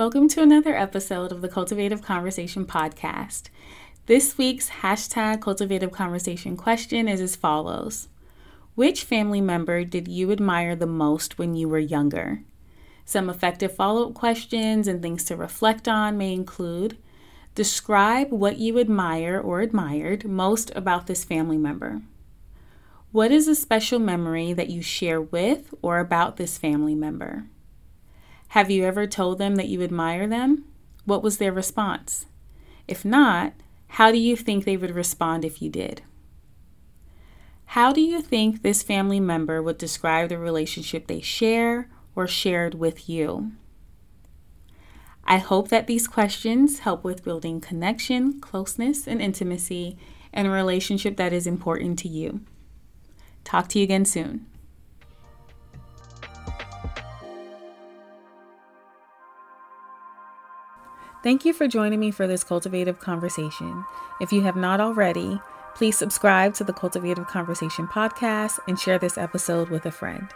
Welcome to another episode of the Cultivative Conversation podcast. This week's hashtag Cultivative Conversation question is as follows Which family member did you admire the most when you were younger? Some effective follow up questions and things to reflect on may include Describe what you admire or admired most about this family member. What is a special memory that you share with or about this family member? Have you ever told them that you admire them? What was their response? If not, how do you think they would respond if you did? How do you think this family member would describe the relationship they share or shared with you? I hope that these questions help with building connection, closeness, and intimacy in a relationship that is important to you. Talk to you again soon. Thank you for joining me for this cultivative conversation. If you have not already, please subscribe to the Cultivative Conversation podcast and share this episode with a friend.